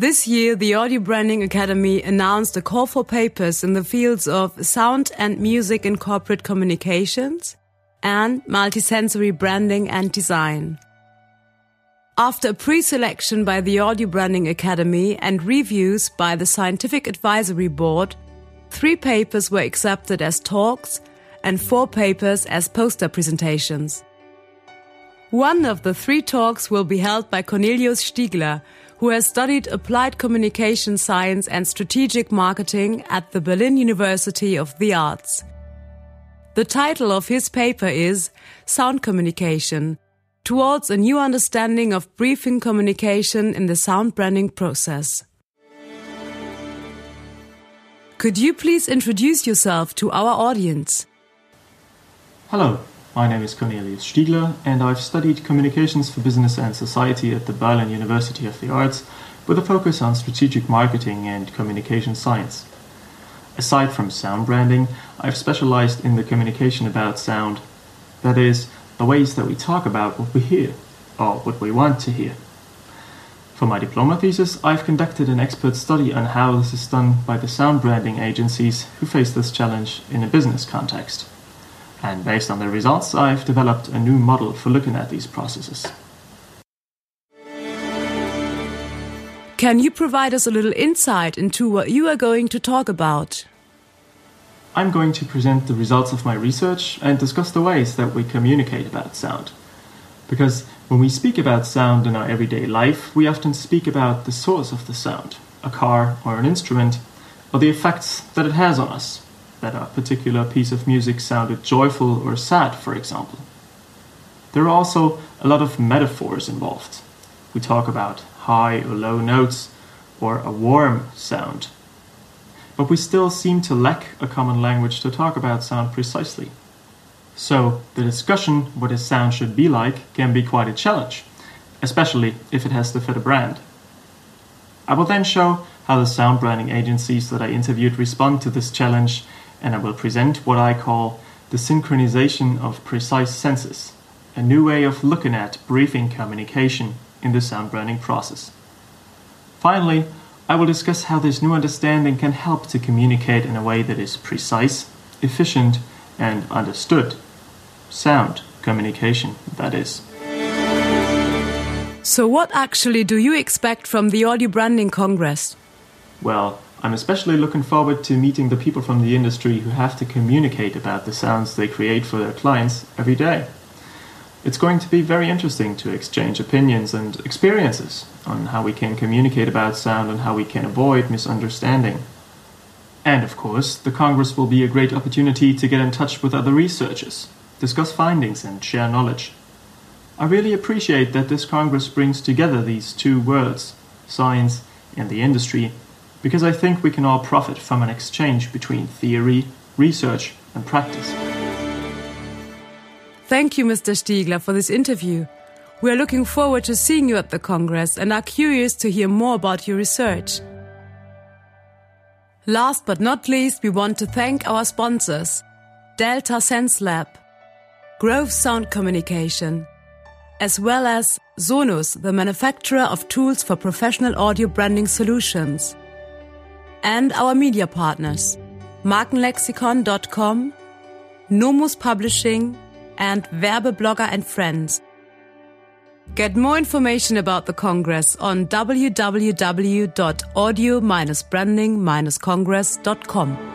This year, the Audio Branding Academy announced a call for papers in the fields of sound and music in corporate communications and multisensory branding and design. After a pre-selection by the Audio Branding Academy and reviews by the Scientific Advisory Board, three papers were accepted as talks and four papers as poster presentations. One of the three talks will be held by Cornelius Stiegler, who has studied applied communication science and strategic marketing at the Berlin University of the Arts. The title of his paper is Sound Communication Towards a New Understanding of Briefing Communication in the Sound Branding Process. Could you please introduce yourself to our audience? Hello, my name is Cornelius Stiegler, and I've studied communications for business and society at the Berlin University of the Arts with a focus on strategic marketing and communication science. Aside from sound branding, I've specialized in the communication about sound, that is, the ways that we talk about what we hear, or what we want to hear. For my diploma thesis, I've conducted an expert study on how this is done by the sound branding agencies who face this challenge in a business context. And based on the results, I've developed a new model for looking at these processes. Can you provide us a little insight into what you are going to talk about? I'm going to present the results of my research and discuss the ways that we communicate about sound. Because when we speak about sound in our everyday life, we often speak about the source of the sound, a car or an instrument, or the effects that it has on us, that a particular piece of music sounded joyful or sad, for example. There are also a lot of metaphors involved. We talk about high or low notes or a warm sound. But we still seem to lack a common language to talk about sound precisely. So, the discussion what a sound should be like can be quite a challenge, especially if it has to fit a brand. I will then show how the sound branding agencies that I interviewed respond to this challenge and I will present what I call the synchronization of precise senses, a new way of looking at briefing communication in the sound branding process. Finally, I will discuss how this new understanding can help to communicate in a way that is precise, efficient, and understood. Sound communication, that is. So, what actually do you expect from the Audio Branding Congress? Well, I'm especially looking forward to meeting the people from the industry who have to communicate about the sounds they create for their clients every day. It's going to be very interesting to exchange opinions and experiences on how we can communicate about sound and how we can avoid misunderstanding. And of course, the Congress will be a great opportunity to get in touch with other researchers, discuss findings, and share knowledge. I really appreciate that this Congress brings together these two worlds, science and the industry, because I think we can all profit from an exchange between theory, research, and practice. Thank you, Mr. Stiegler, for this interview. We are looking forward to seeing you at the Congress and are curious to hear more about your research. Last but not least, we want to thank our sponsors Delta Sense Lab, Groves Sound Communication, as well as Sonus, the manufacturer of tools for professional audio branding solutions and our media partners, Markenlexikon.com, Nomos Publishing, and Werbeblogger and Friends. Get more information about the Congress on www.audio-branding-congress.com.